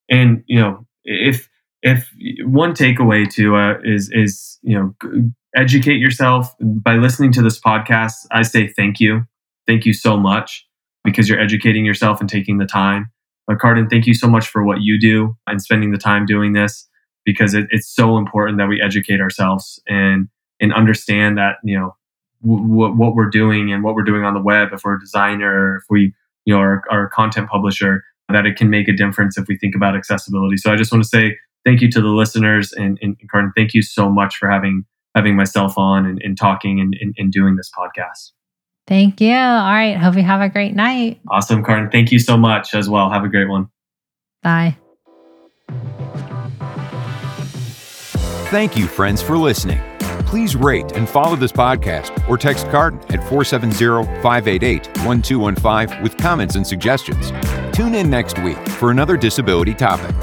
and you know, if if one takeaway to uh, is is you know educate yourself by listening to this podcast. I say thank you, thank you so much because you're educating yourself and taking the time. But Carden, thank you so much for what you do and spending the time doing this because it, it's so important that we educate ourselves and and understand that you know w- what we're doing and what we're doing on the web. If we're a designer, if we you know are, are a content publisher, that it can make a difference if we think about accessibility. So I just want to say thank you to the listeners and, and, and Carden, thank you so much for having having myself on and, and talking and, and, and doing this podcast. Thank you. All right. Hope you have a great night. Awesome, Carden. Thank you so much as well. Have a great one. Bye. Thank you, friends, for listening. Please rate and follow this podcast or text Carden at 470 588 1215 with comments and suggestions. Tune in next week for another disability topic.